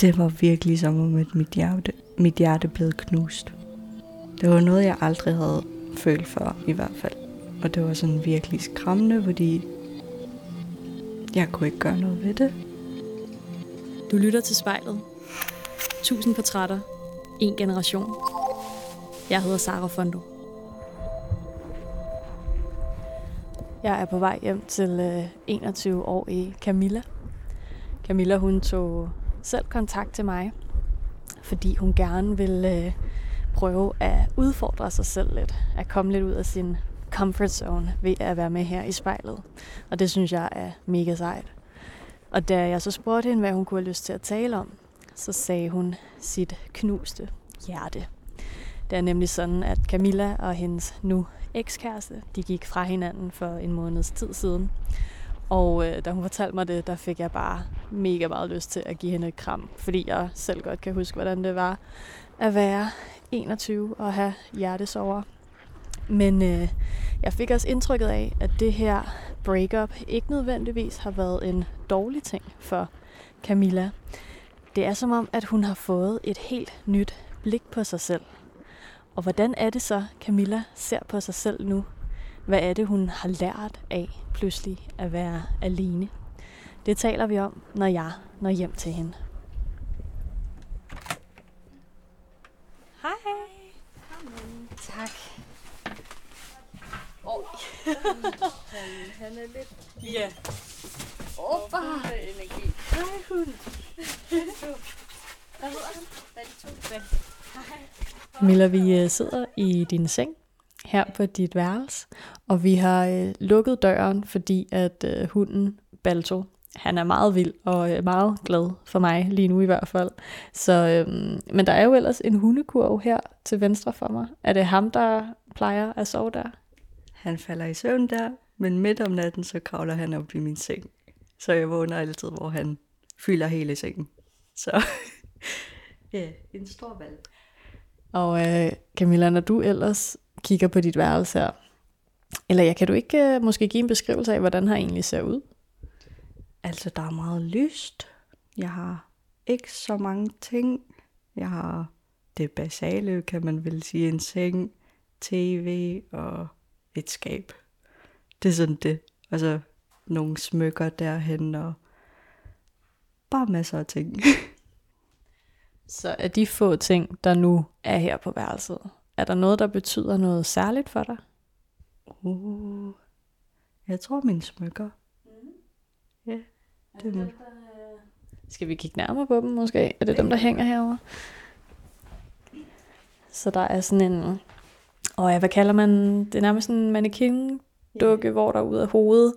Det var virkelig som om, at mit hjerte, mit hjerte blev knust. Det var noget, jeg aldrig havde følt før, i hvert fald. Og det var sådan virkelig skræmmende, fordi jeg kunne ikke gøre noget ved det. Du lytter til spejlet. Tusind portrætter. En generation. Jeg hedder Sara Fondo. Jeg er på vej hjem til øh, 21 år i Camilla. Camilla hun tog selv kontakt til mig, fordi hun gerne vil øh, prøve at udfordre sig selv lidt. At komme lidt ud af sin comfort zone ved at være med her i spejlet. Og det synes jeg er mega sejt. Og da jeg så spurgte hende, hvad hun kunne have lyst til at tale om, så sagde hun sit knuste hjerte. Det er nemlig sådan, at Camilla og hendes nu ekskæreste, de gik fra hinanden for en måneds tid siden. Og øh, da hun fortalte mig det, der fik jeg bare mega meget lyst til at give hende et kram, fordi jeg selv godt kan huske, hvordan det var at være 21 og have hjertesover. Men øh, jeg fik også indtrykket af, at det her breakup ikke nødvendigvis har været en dårlig ting for Camilla. Det er som om, at hun har fået et helt nyt blik på sig selv. Og hvordan er det så, Camilla ser på sig selv nu? Hvad er det, hun har lært af pludselig at være alene? Det taler vi om, når jeg når hjem til hende. Hej. Tak. Oh. han, han er lidt... Ja. Oppa! energi. Hej, hund. Hvad hedder han? Balto. Milla, vi øh, sidder i din seng her på dit værelse, og vi har øh, lukket døren, fordi at øh, hunden Balto, han er meget vild og øh, meget glad for mig lige nu i hvert fald. Så, øh, men der er jo ellers en hundekurv her til venstre for mig. Er det ham, der plejer at sove der? Han falder i søvn der, men midt om natten, så kravler han op i min seng. Så jeg vågner altid, hvor han fylder hele sengen. Så ja, en stor valg. Og øh, Camilla, når du ellers kigger på dit værelse her, eller ja, kan du ikke øh, måske give en beskrivelse af, hvordan her egentlig ser ud? Altså, der er meget lyst. Jeg har ikke så mange ting. Jeg har det basale, kan man vel sige, en seng, tv og et skab. Det er sådan det. Altså, nogle smykker derhen og bare masser af ting. Så er de få ting, der nu er her på værelset, er der noget, der betyder noget særligt for dig? Uh, jeg tror mine smykker. Ja, det må. Skal vi kigge nærmere på dem måske? Er det dem, der hænger herovre? Så der er sådan en... Og ja, hvad kalder man det? er nærmest sådan en mannequin dukke, hvor der ud af hovedet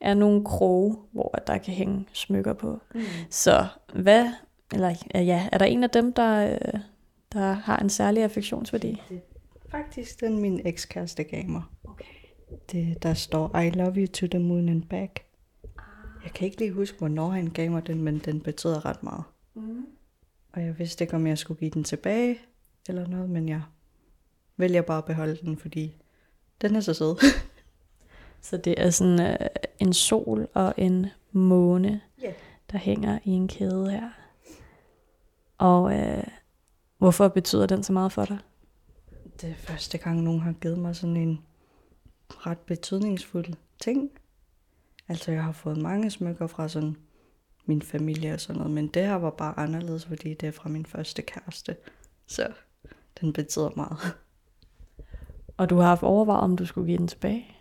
er nogle kroge, hvor der kan hænge smykker på. Mm. Så hvad, eller ja, er der en af dem, der, øh, der har en særlig affektionsværdi? Faktisk den min ekskæreste gav mig. Okay. Det, der står, I love you to the moon and back. Jeg kan ikke lige huske, hvornår han gav mig den, men den betyder ret meget. Mm. Og jeg vidste ikke, om jeg skulle give den tilbage, eller noget, men jeg vælger bare at beholde den, fordi den er så sød. Så det er sådan øh, en sol og en måne, Ja. der hænger i en kæde her. Og øh, hvorfor betyder den så meget for dig? Det er første gang, nogen har givet mig sådan en ret betydningsfuld ting. Altså, jeg har fået mange smykker fra sådan min familie og sådan noget, men det her var bare anderledes, fordi det er fra min første kæreste. Så den betyder meget. Og du har haft overvejet, om du skulle give den tilbage?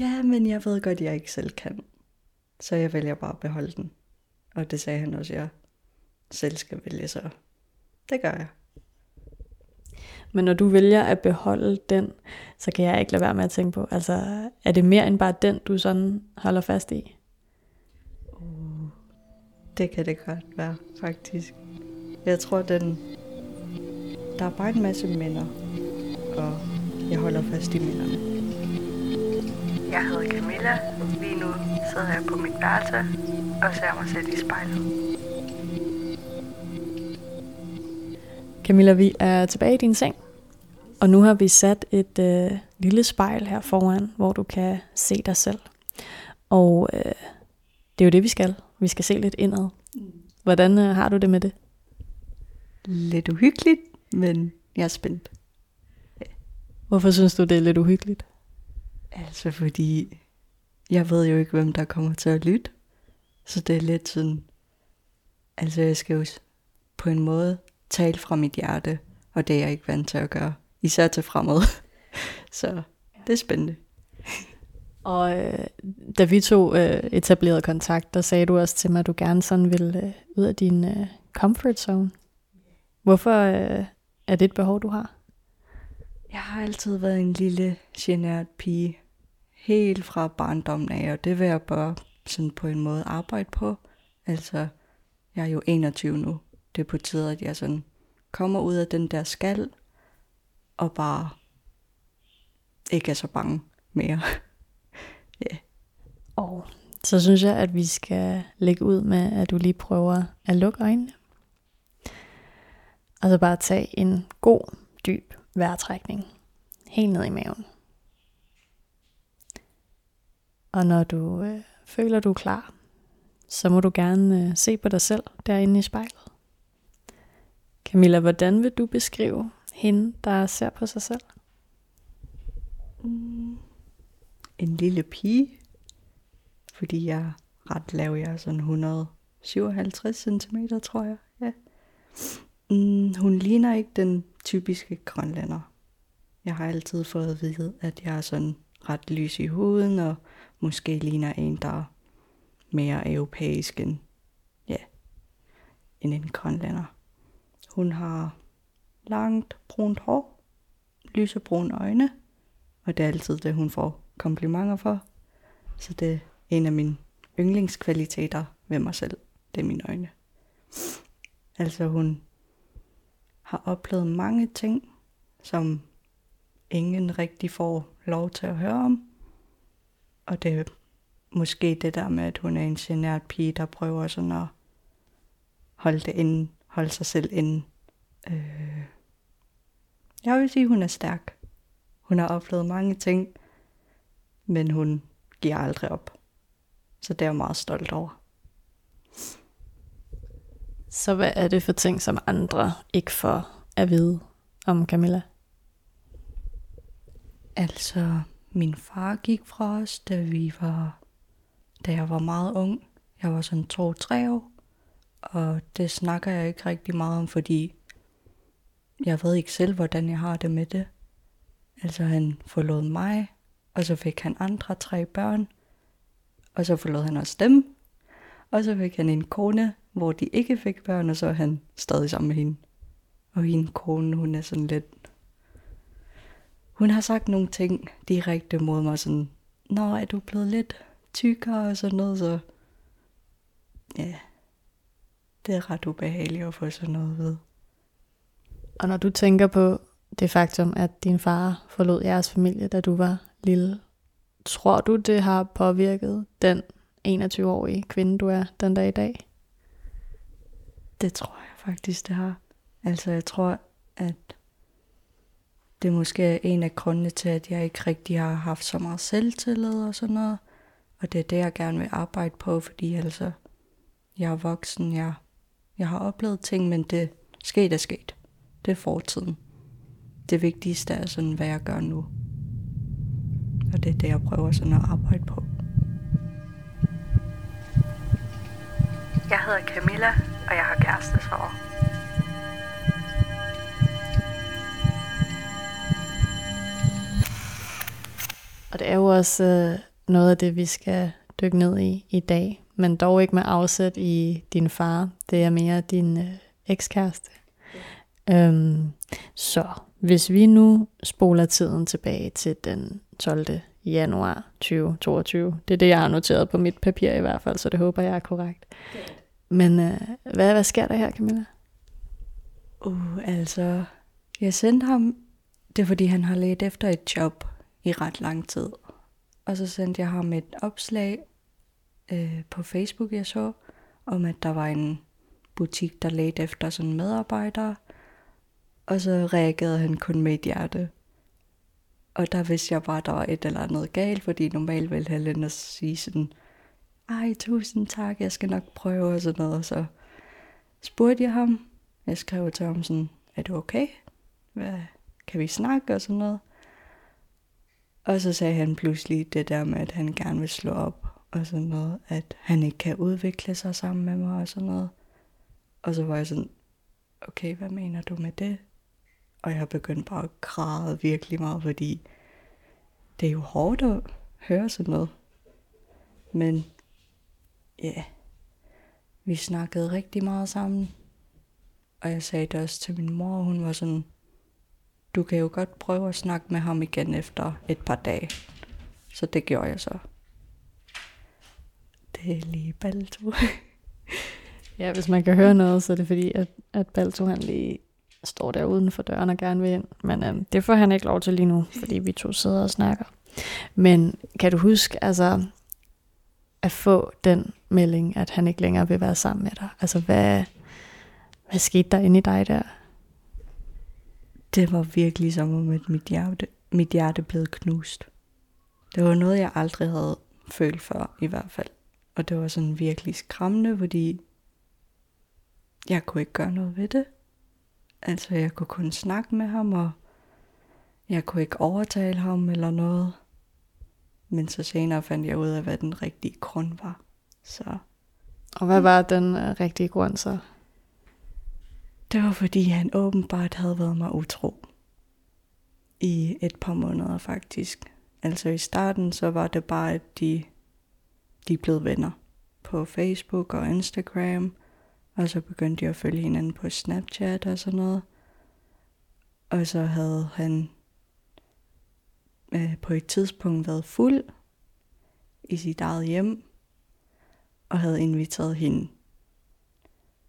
Ja, men jeg ved godt, jeg ikke selv kan. Så jeg vælger bare at beholde den. Og det sagde han også, at jeg selv skal vælge, så det gør jeg. Men når du vælger at beholde den, så kan jeg ikke lade være med at tænke på, altså er det mere end bare den, du sådan holder fast i? Uh, det kan det godt være, faktisk. Jeg tror, den... Der er bare en masse minder, og jeg holder fast i minderne. Jeg hedder Camilla. Lige nu sidder jeg på mit værelse og ser mig selv i spejlet. Camilla, vi er tilbage i din seng, og nu har vi sat et øh, lille spejl her foran, hvor du kan se dig selv. Og øh, det er jo det, vi skal. Vi skal se lidt indad. Hvordan øh, har du det med det? Lidt uhyggeligt, men jeg er spændt. Hvorfor synes du, det er lidt uhyggeligt? Altså fordi, jeg ved jo ikke, hvem der kommer til at lytte. Så det er lidt sådan, altså jeg skal jo på en måde tale fra mit hjerte, og det er jeg ikke vant til at gøre. Især til fremad. så det er spændende. Og øh, da vi to øh, etablerede kontakt, der sagde du også til mig, at du gerne sådan ville øh, ud af din øh, comfort zone. Hvorfor øh, er det et behov, du har? Jeg har altid været en lille genert pige. Helt fra barndommen af, og det vil jeg bare sådan på en måde arbejde på. Altså, jeg er jo 21 nu. Det er på tide, at jeg sådan kommer ud af den der skal, og bare ikke er så bange mere. Ja. Og så synes jeg, at vi skal lægge ud med, at du lige prøver at lukke øjnene. Og så bare tage en god, dyb vejrtrækning. Helt ned i maven. Og når du øh, føler, du er klar, så må du gerne øh, se på dig selv derinde i spejlet. Camilla, hvordan vil du beskrive hende, der ser på sig selv? Mm en lille pige, fordi jeg er ret lav, jeg er sådan 157 cm, tror jeg. Ja. Mm, hun ligner ikke den typiske grønlænder. Jeg har altid fået at vide, at jeg er sådan ret lys i huden, og måske ligner en, der er mere europæisk end, ja, end en grønlænder. Hun har langt brunt hår, lysebrune øjne, og det er altid det, hun får komplimenter for. Så det er en af mine yndlingskvaliteter ved mig selv. Det er mine øjne. Altså hun har oplevet mange ting, som ingen rigtig får lov til at høre om. Og det er måske det der med, at hun er en genert pige, der prøver sådan at holde det inde, holde sig selv inde. Øh, jeg vil sige, hun er stærk. Hun har oplevet mange ting, men hun giver aldrig op. Så det er jeg meget stolt over. Så hvad er det for ting, som andre ikke får at vide om Camilla? Altså, min far gik fra os, da vi var, da jeg var meget ung. Jeg var sådan to-tre år, og det snakker jeg ikke rigtig meget om, fordi jeg ved ikke selv, hvordan jeg har det med det. Altså, han forlod mig, og så fik han andre tre børn, og så forlod han også dem, og så fik han en kone, hvor de ikke fik børn, og så er han stadig sammen med hende. Og hende kone, hun er sådan lidt... Hun har sagt nogle ting direkte mod mig, sådan, Nå, er du blevet lidt tykkere og sådan noget, så... Ja, det er ret ubehageligt at få sådan noget ved. Og når du tænker på det faktum, at din far forlod jeres familie, da du var lille. Tror du, det har påvirket den 21-årige kvinde, du er den dag i dag? Det tror jeg faktisk, det har. Altså, jeg tror, at det måske er en af grundene til, at jeg ikke rigtig har haft så meget selvtillid og sådan noget. Og det er det, jeg gerne vil arbejde på, fordi altså, jeg er voksen, jeg, jeg har oplevet ting, men det sket er sket. Det er fortiden. Det vigtigste er sådan, hvad jeg gør nu og det er det, jeg prøver sådan at arbejde på. Jeg hedder Camilla, og jeg har kærestesorg. Og det er jo også øh, noget af det, vi skal dykke ned i i dag, men dog ikke med afsæt i din far. Det er mere din øh, ekskæreste. Ja. Øhm, så hvis vi nu spoler tiden tilbage til den 12. januar 2022. Det er det, jeg har noteret på mit papir i hvert fald, så det håber jeg er korrekt. Men øh, hvad, hvad sker der her, Camilla? Uh, altså, jeg sendte ham, det er fordi han har let efter et job i ret lang tid. Og så sendte jeg ham et opslag øh, på Facebook, jeg så, om at der var en butik, der ledte efter sådan medarbejdere. Og så reagerede han kun med et hjerte. Og der vidste jeg bare, at der var et eller andet galt, fordi normalt ville Helen sige sådan, ej, tusind tak, jeg skal nok prøve og sådan noget. Så spurgte jeg ham. Jeg skrev til ham sådan, er du okay? Hvad, kan vi snakke og sådan noget? Og så sagde han pludselig det der med, at han gerne vil slå op og sådan noget, at han ikke kan udvikle sig sammen med mig og sådan noget. Og så var jeg sådan, okay, hvad mener du med det? Og jeg begyndte bare at græde virkelig meget, fordi det er jo hårdt at høre sådan noget. Men ja, yeah, vi snakkede rigtig meget sammen. Og jeg sagde det også til min mor, og hun var sådan, du kan jo godt prøve at snakke med ham igen efter et par dage. Så det gjorde jeg så. Det er lige Balto. ja, hvis man kan høre noget, så er det fordi, at, at Balto han lige står der uden for døren og gerne vil ind. Men øhm, det får han ikke lov til lige nu, fordi vi to sidder og snakker. Men kan du huske, altså, at få den melding, at han ikke længere vil være sammen med dig? Altså, hvad, hvad skete der inde i dig der? Det var virkelig som om, at mit hjerte, mit hjerte blev knust. Det var noget, jeg aldrig havde følt før, i hvert fald. Og det var sådan virkelig skræmmende, fordi jeg kunne ikke gøre noget ved det. Altså, jeg kunne kun snakke med ham, og jeg kunne ikke overtale ham eller noget. Men så senere fandt jeg ud af, hvad den rigtige grund var. Så. Og hvad var den uh, rigtige grund så? Det var fordi, han åbenbart havde været mig utro. I et par måneder faktisk. Altså i starten, så var det bare, at de, de blev venner på Facebook og Instagram. Og så begyndte de at følge hinanden på Snapchat og sådan noget. Og så havde han øh, på et tidspunkt været fuld i sit eget hjem og havde inviteret hende.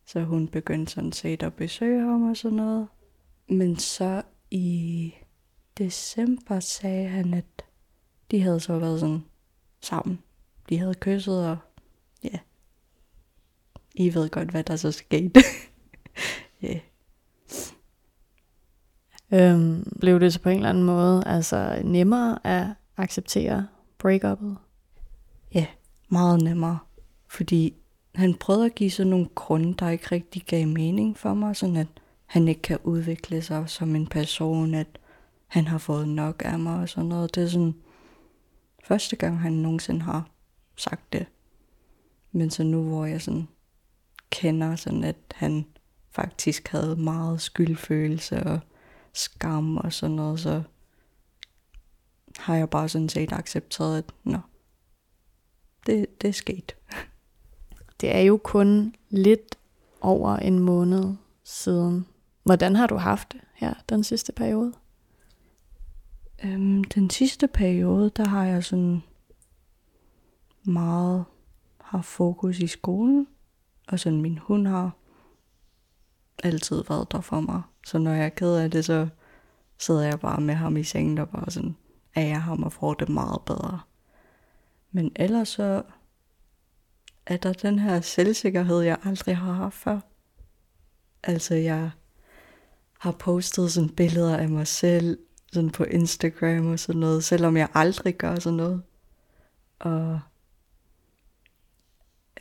Så hun begyndte sådan set at besøge ham og sådan noget. Men så i december sagde han, at de havde så været sådan sammen. De havde kysset, og ja, I ved godt, hvad der så skete. ja. yeah. Øhm, blev det så på en eller anden måde altså nemmere at acceptere breakup'et? Ja, meget nemmere. Fordi han prøvede at give sådan nogle grunde, der ikke rigtig gav mening for mig, sådan at han ikke kan udvikle sig som en person, at han har fået nok af mig og sådan noget. Det er sådan første gang, han nogensinde har sagt det. Men så nu, hvor jeg sådan kender sådan, at han faktisk havde meget skyldfølelse og skam og sådan noget, så har jeg bare sådan set accepteret, at nå, det, det er sket. Det er jo kun lidt over en måned siden. Hvordan har du haft det her den sidste periode? Øhm, den sidste periode, der har jeg sådan meget har fokus i skolen, og sådan min hund har altid været der for mig. Så når jeg er ked af det, så sidder jeg bare med ham i sengen og bare sådan, er jeg ham og får det meget bedre. Men ellers så er der den her selvsikkerhed, jeg aldrig har haft før. Altså jeg har postet sådan billeder af mig selv, sådan på Instagram og sådan noget, selvom jeg aldrig gør sådan noget. Og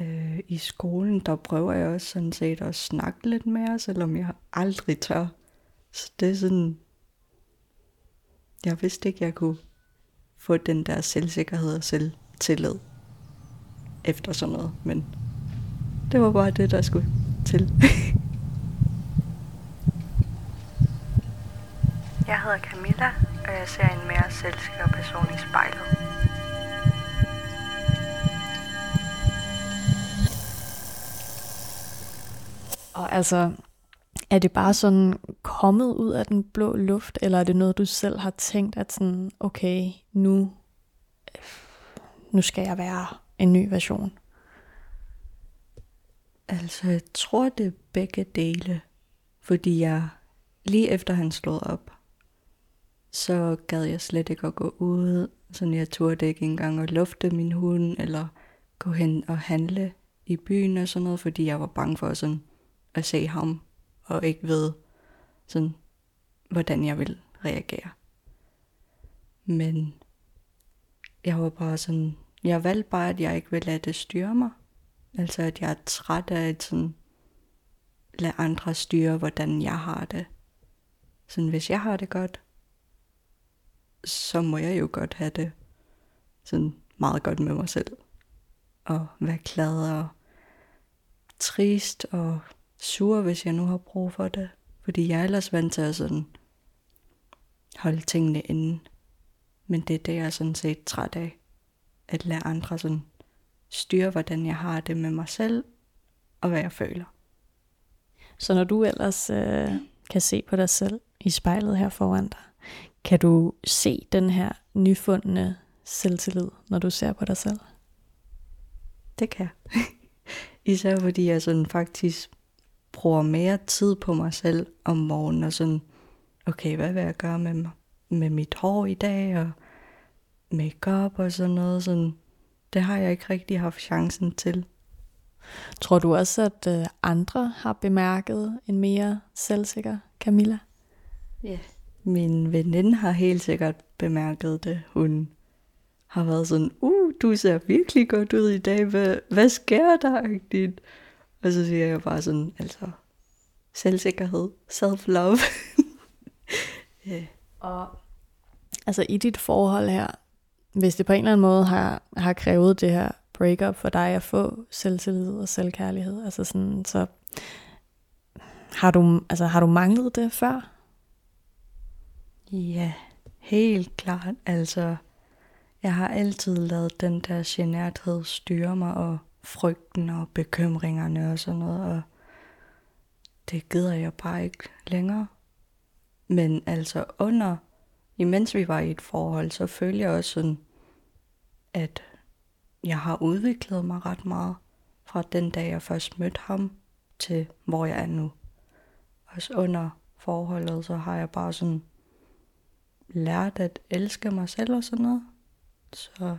øh, i skolen, der prøver jeg også sådan set at snakke lidt mere, selvom jeg aldrig tør. Så det er sådan, jeg vidste ikke, jeg kunne få den der selvsikkerhed og selvtillid efter sådan noget, men det var bare det, der skulle til. jeg hedder Camilla, og jeg ser en mere selvsikker person i spejlet. Altså, er det bare sådan kommet ud af den blå luft, eller er det noget, du selv har tænkt, at sådan, okay, nu, nu skal jeg være en ny version? Altså, jeg tror, det er begge dele. Fordi jeg, lige efter han slog op, så gad jeg slet ikke at gå ud. så jeg turde ikke engang at lufte min hund, eller gå hen og handle i byen og sådan noget, fordi jeg var bange for sådan at se ham, og ikke ved, sådan, hvordan jeg vil reagere. Men jeg var bare sådan, jeg valgte bare, at jeg ikke vil lade det styre mig. Altså, at jeg er træt af at sådan lade andre styre, hvordan jeg har det. Sådan hvis jeg har det godt, så må jeg jo godt have det sådan meget godt med mig selv. Og være glad og trist og sur, hvis jeg nu har brug for det. Fordi jeg er ellers vant til at sådan holde tingene inde. Men det er det, jeg er sådan set træt af. At lade andre sådan styre, hvordan jeg har det med mig selv, og hvad jeg føler. Så når du ellers øh, kan se på dig selv i spejlet her foran dig, kan du se den her nyfundne selvtillid, når du ser på dig selv? Det kan jeg. Især fordi jeg sådan faktisk bruger mere tid på mig selv om morgenen, og sådan, okay, hvad vil jeg gøre med, mig, med mit hår i dag, og makeup og sådan noget. Sådan, det har jeg ikke rigtig haft chancen til. Tror du også, at øh, andre har bemærket en mere selvsikker Camilla? Ja. Yeah. Min veninde har helt sikkert bemærket det. Hun har været sådan, uh, du ser virkelig godt ud i dag, hvad, hvad sker der egentlig? Og så siger jeg bare sådan, altså, selvsikkerhed, self-love. yeah. Og altså i dit forhold her, hvis det på en eller anden måde har, har krævet det her breakup for dig at få selvtillid og selvkærlighed, altså sådan, så har du, altså, har du manglet det før? Ja, helt klart. Altså, jeg har altid lavet den der generthed styre mig, og frygten og bekymringerne og sådan noget, og det gider jeg bare ikke længere. Men altså under, imens vi var i et forhold, så følte jeg også sådan, at jeg har udviklet mig ret meget fra den dag, jeg først mødte ham, til hvor jeg er nu. Også under forholdet, så har jeg bare sådan lært at elske mig selv og sådan noget. Så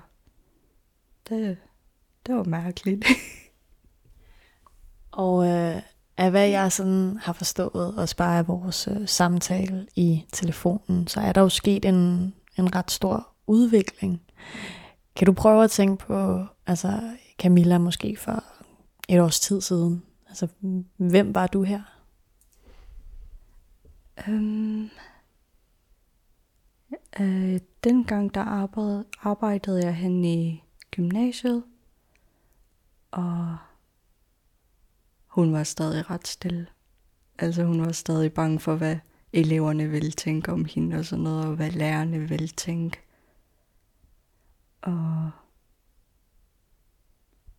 det, det var mærkeligt. og øh, af hvad jeg sådan har forstået, og bare af vores øh, samtale i telefonen, så er der jo sket en, en ret stor udvikling. Kan du prøve at tænke på, altså Camilla måske for et års tid siden? Altså, hvem var du her? Um, øh, dengang der arbejdede, arbejdede jeg hen i gymnasiet, og hun var stadig ret stille. Altså hun var stadig bange for, hvad eleverne ville tænke om hende og sådan noget, og hvad lærerne ville tænke. Og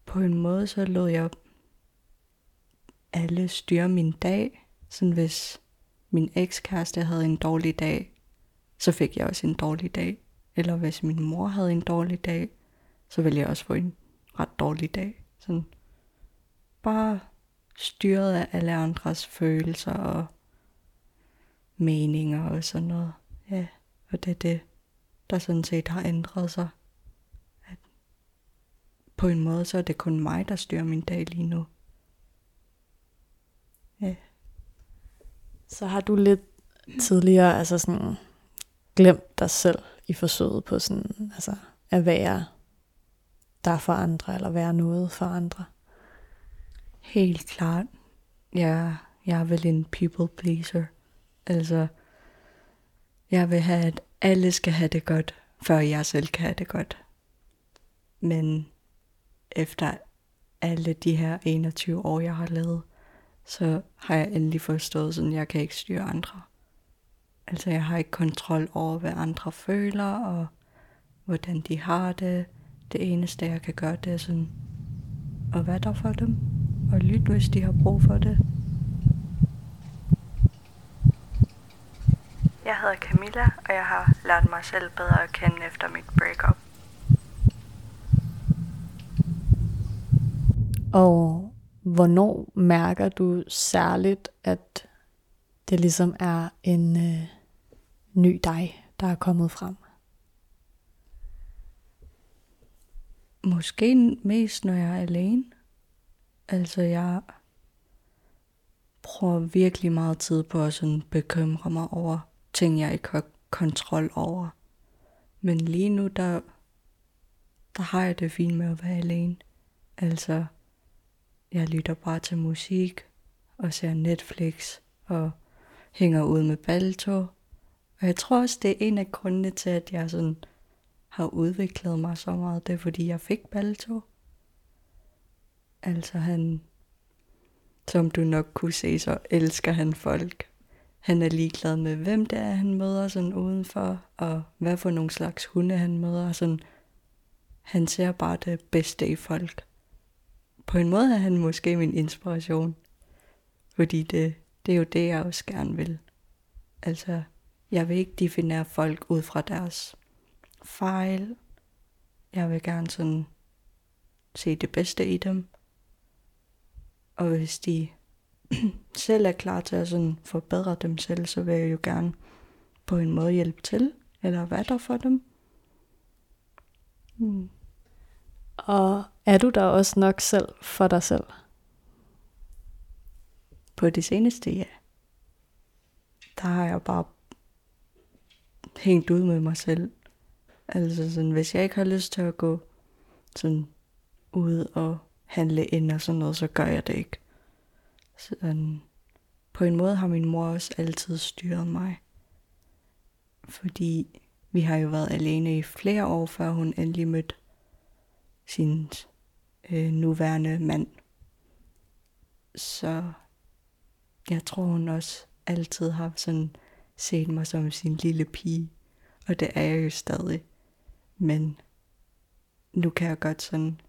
på en måde så lod jeg alle styre min dag. Sådan hvis min ekskæreste havde en dårlig dag, så fik jeg også en dårlig dag. Eller hvis min mor havde en dårlig dag, så ville jeg også få en ret dårlig dag. Sådan bare styret af alle andres følelser og meninger og sådan noget. Ja, og det er det, der sådan set har ændret sig. At på en måde, så er det kun mig, der styrer min dag lige nu. Ja. Så har du lidt tidligere altså sådan, glemt dig selv i forsøget på sådan, altså, at være der for andre, eller være noget for andre? Helt klart. Ja, jeg er vel en people pleaser. Altså, jeg vil have, at alle skal have det godt, før jeg selv kan have det godt. Men efter alle de her 21 år, jeg har lavet, så har jeg endelig forstået, at jeg kan ikke styre andre. Altså jeg har ikke kontrol over, hvad andre føler, og hvordan de har det. Det eneste, jeg kan gøre, det er sådan at være der for dem, og lytte, hvis de har brug for det. Jeg hedder Camilla, og jeg har lært mig selv bedre at kende efter mit breakup. Og hvornår mærker du særligt, at det ligesom er en øh, ny dig, der er kommet frem? Måske mest, når jeg er alene. Altså, jeg bruger virkelig meget tid på at sådan bekymre mig over ting, jeg ikke har kontrol over. Men lige nu, der, der har jeg det fint med at være alene. Altså, jeg lytter bare til musik, og ser Netflix og hænger ud med Balto. Og jeg tror også, det er en af grundene til, at jeg sådan har udviklet mig så meget. Det er fordi, jeg fik Balto. Altså han, som du nok kunne se, så elsker han folk. Han er ligeglad med, hvem det er, han møder sådan udenfor, og hvad for nogle slags hunde han møder. Sådan, han ser bare det bedste i folk. På en måde er han måske min inspiration. Fordi det, det er jo det, jeg også gerne vil. Altså, jeg vil ikke definere folk ud fra deres fejl. Jeg vil gerne sådan se det bedste i dem. Og hvis de selv er klar til at sådan forbedre dem selv, så vil jeg jo gerne på en måde hjælpe til, eller være der for dem. Hmm. Og er du der også nok selv for dig selv? På det seneste, ja. Der har jeg bare hængt ud med mig selv. Altså sådan, hvis jeg ikke har lyst til at gå sådan ud og handle ind og sådan noget, så gør jeg det ikke. Sådan, på en måde har min mor også altid styret mig. Fordi vi har jo været alene i flere år, før hun endelig mødte sin øh, nuværende mand. Så jeg tror, hun også altid har sådan set mig som sin lille pige. Og det er jeg jo stadig. Men nu kan jeg godt sådan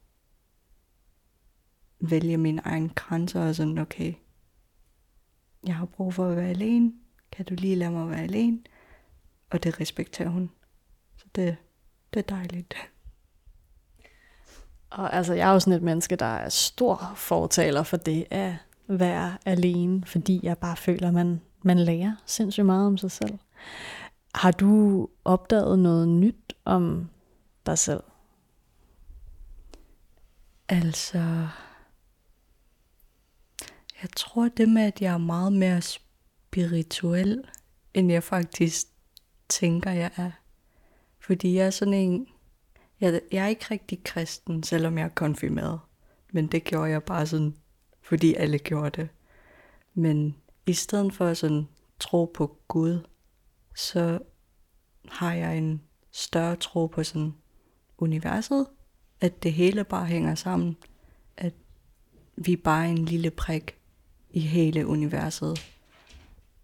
vælge mine egne grænser og sådan, okay, jeg har brug for at være alene. Kan du lige lade mig være alene? Og det respekterer hun. Så det, det er dejligt. Og altså, jeg er jo sådan et menneske, der er stor fortaler for det at være alene, fordi jeg bare føler, at man, man lærer sindssygt meget om sig selv. Har du opdaget noget nyt om dig selv? Altså, jeg tror det med, at jeg er meget mere spirituel, end jeg faktisk tænker, jeg er. Fordi jeg er sådan en, jeg, jeg er ikke rigtig kristen, selvom jeg er konfirmeret. Men det gjorde jeg bare sådan, fordi alle gjorde det. Men i stedet for at sådan tro på Gud, så har jeg en større tro på sådan universet, at det hele bare hænger sammen, at vi er bare en lille prik i hele universet.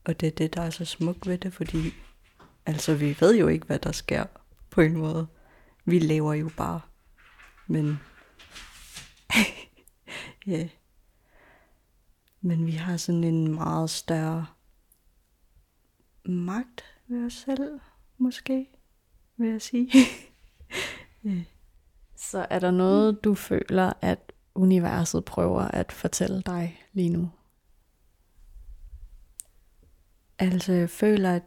Og det er det, der er så smukt ved det, fordi altså vi ved jo ikke, hvad der sker på en måde. Vi lever jo bare. Men ja. yeah. Men vi har sådan en meget større magt ved os selv, måske, vil jeg sige. Så er der noget, du føler, at universet prøver at fortælle dig lige nu? Altså, jeg føler, at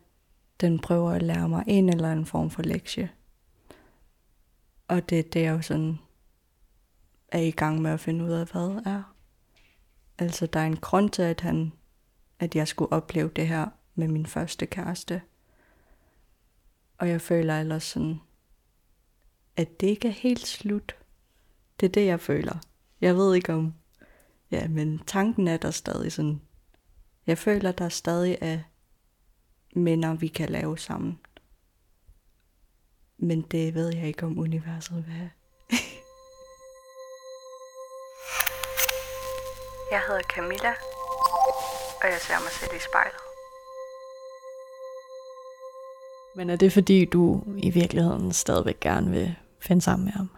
den prøver at lære mig en eller anden form for lektie. Og det er det, er jo sådan er i gang med at finde ud af, hvad er. Altså, der er en grund til, at, han, at jeg skulle opleve det her med min første kæreste. Og jeg føler ellers sådan, at det ikke er helt slut. Det er det, jeg føler. Jeg ved ikke om... Ja, men tanken er der stadig sådan... Jeg føler, der stadig er minder, vi kan lave sammen. Men det ved jeg ikke, om universet vil have. jeg hedder Camilla, og jeg ser mig selv i spejlet. Men er det fordi, du i virkeligheden stadigvæk gerne vil finde sammen med ham?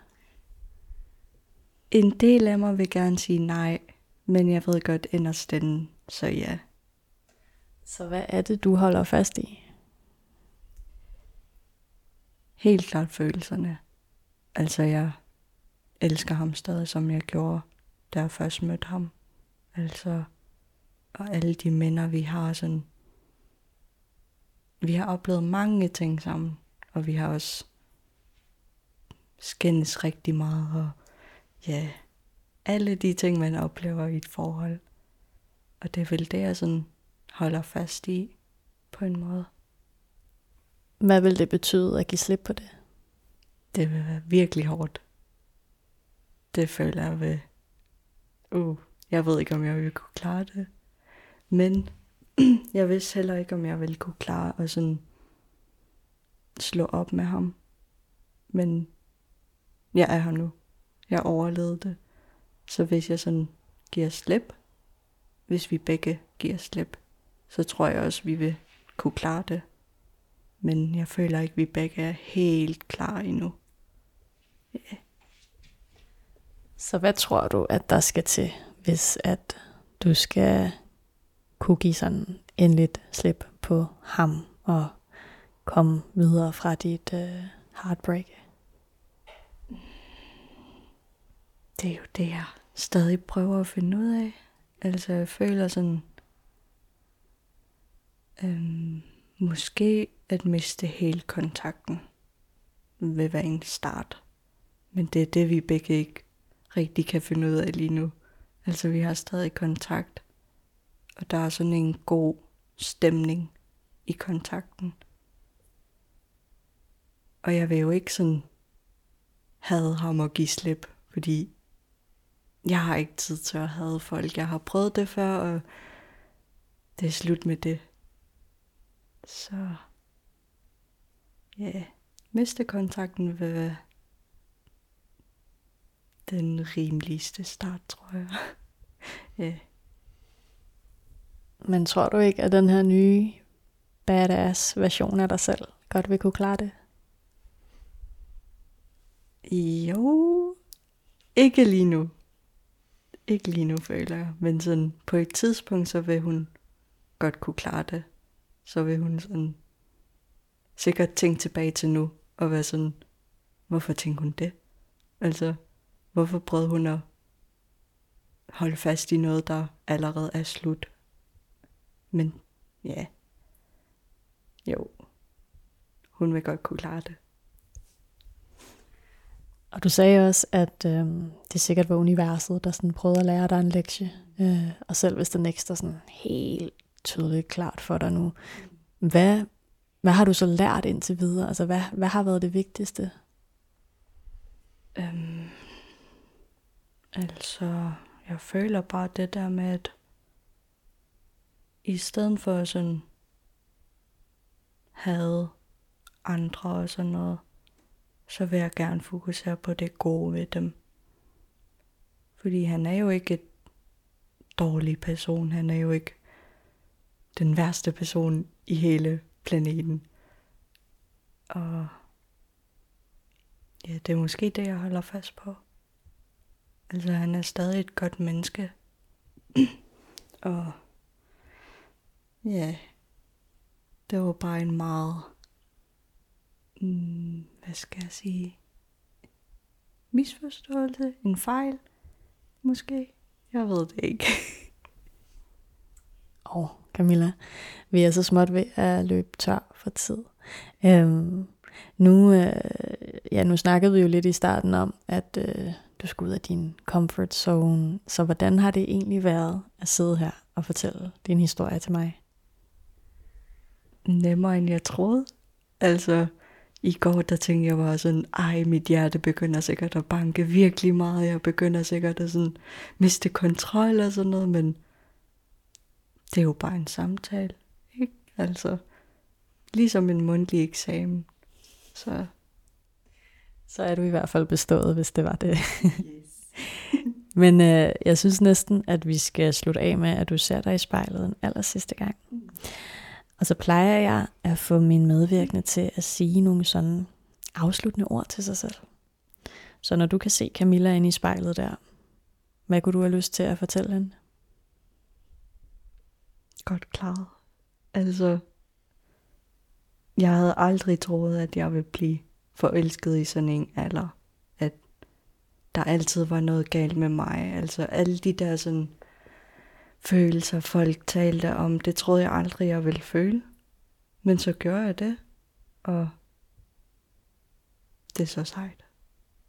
En del af mig vil gerne sige nej, men jeg ved godt inderst den, så ja. Så hvad er det, du holder fast i? Helt klart følelserne. Altså, jeg elsker ham stadig, som jeg gjorde, da jeg først mødte ham. Altså, og alle de minder, vi har sådan... Vi har oplevet mange ting sammen, og vi har også skændes rigtig meget, og ja, alle de ting, man oplever i et forhold. Og det er vel det, jeg sådan holder fast i på en måde. Hvad vil det betyde at give slip på det? Det vil være virkelig hårdt. Det føler jeg ved... Uh, jeg ved ikke, om jeg vil kunne klare det. Men jeg vidste heller ikke, om jeg ville kunne klare at sådan slå op med ham. Men jeg er her nu. Jeg overlevede det. Så hvis jeg sådan giver slip, hvis vi begge giver slip, så tror jeg også, vi vil kunne klare det. Men jeg føler ikke, at vi begge er helt klar endnu. Yeah. Så hvad tror du, at der skal til, hvis at du skal kunne give sådan endeligt slip på ham og komme videre fra dit uh, heartbreak? Det er jo det, jeg stadig prøver at finde ud af. Altså, jeg føler sådan, øhm, måske at miste hele kontakten vil være en start. Men det er det, vi begge ikke rigtig kan finde ud af lige nu. Altså, vi har stadig kontakt, og der er sådan en god stemning i kontakten. Og jeg vil jo ikke sådan have ham og give slip, fordi jeg har ikke tid til at have folk. Jeg har prøvet det før, og det er slut med det. Så ja, yeah. miste kontakten vil være den rimeligste start, tror jeg. ja. yeah. Men tror du ikke, at den her nye badass version af dig selv godt vil kunne klare det? Jo, ikke lige nu. Ikke lige nu, føler jeg. Men sådan, på et tidspunkt, så vil hun godt kunne klare det. Så vil hun sådan sikkert tænke tilbage til nu, og være sådan, hvorfor tænkte hun det? Altså, hvorfor prøvede hun at holde fast i noget, der allerede er slut? Men ja, jo, hun vil godt kunne klare det. Og du sagde også, at øh, det sikkert var universet, der sådan prøvede at lære dig en lektie. Øh, og selv hvis den ikke står sådan helt tydeligt klart for dig nu, hvad, hvad har du så lært indtil videre? Altså, hvad, hvad har været det vigtigste? Øhm, altså, jeg føler bare det der med, at i stedet for sådan havde andre og sådan noget, så vil jeg gerne fokusere på det gode ved dem. Fordi han er jo ikke et dårlig person. Han er jo ikke den værste person i hele planeten. Og ja, det er måske det, jeg holder fast på. Altså, han er stadig et godt menneske. og ja, det var bare en meget mm, hvad skal jeg sige, misforståelse, en fejl, måske. Jeg ved det ikke. Åh, oh, Camilla, vi er så småt ved at løbe tør for tid. Øhm, nu, øh, ja, nu snakkede vi jo lidt i starten om, at øh, du skulle ud af din comfort zone. Så hvordan har det egentlig været at sidde her og fortælle din historie til mig? Nemmere end jeg troede. Altså, i går, der tænkte jeg bare sådan, ej, mit hjerte begynder sikkert at banke virkelig meget. Jeg begynder sikkert at sådan miste kontrol og sådan noget, men det er jo bare en samtale, ikke? Altså, ligesom en mundtlig eksamen. Så. Så er du i hvert fald bestået, hvis det var det. Yes. men øh, jeg synes næsten, at vi skal slutte af med, at du ser dig i spejlet en aller sidste gang. Mm. Og så plejer jeg at få min medvirkende til at sige nogle sådan afsluttende ord til sig selv. Så når du kan se Camilla inde i spejlet der, hvad kunne du have lyst til at fortælle hende? Godt klaret. Altså, jeg havde aldrig troet, at jeg ville blive forelsket i sådan en alder. At der altid var noget galt med mig. Altså alle de der sådan følelser, folk talte om. Det troede jeg aldrig, jeg ville føle. Men så gjorde jeg det, og det er så sejt.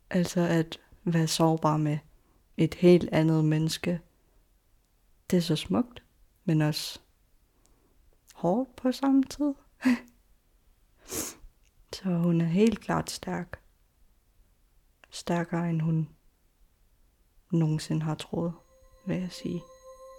Altså at være sårbar med et helt andet menneske. Det er så smukt, men også hårdt på samme tid. så hun er helt klart stærk. Stærkere end hun nogensinde har troet, vil jeg sige.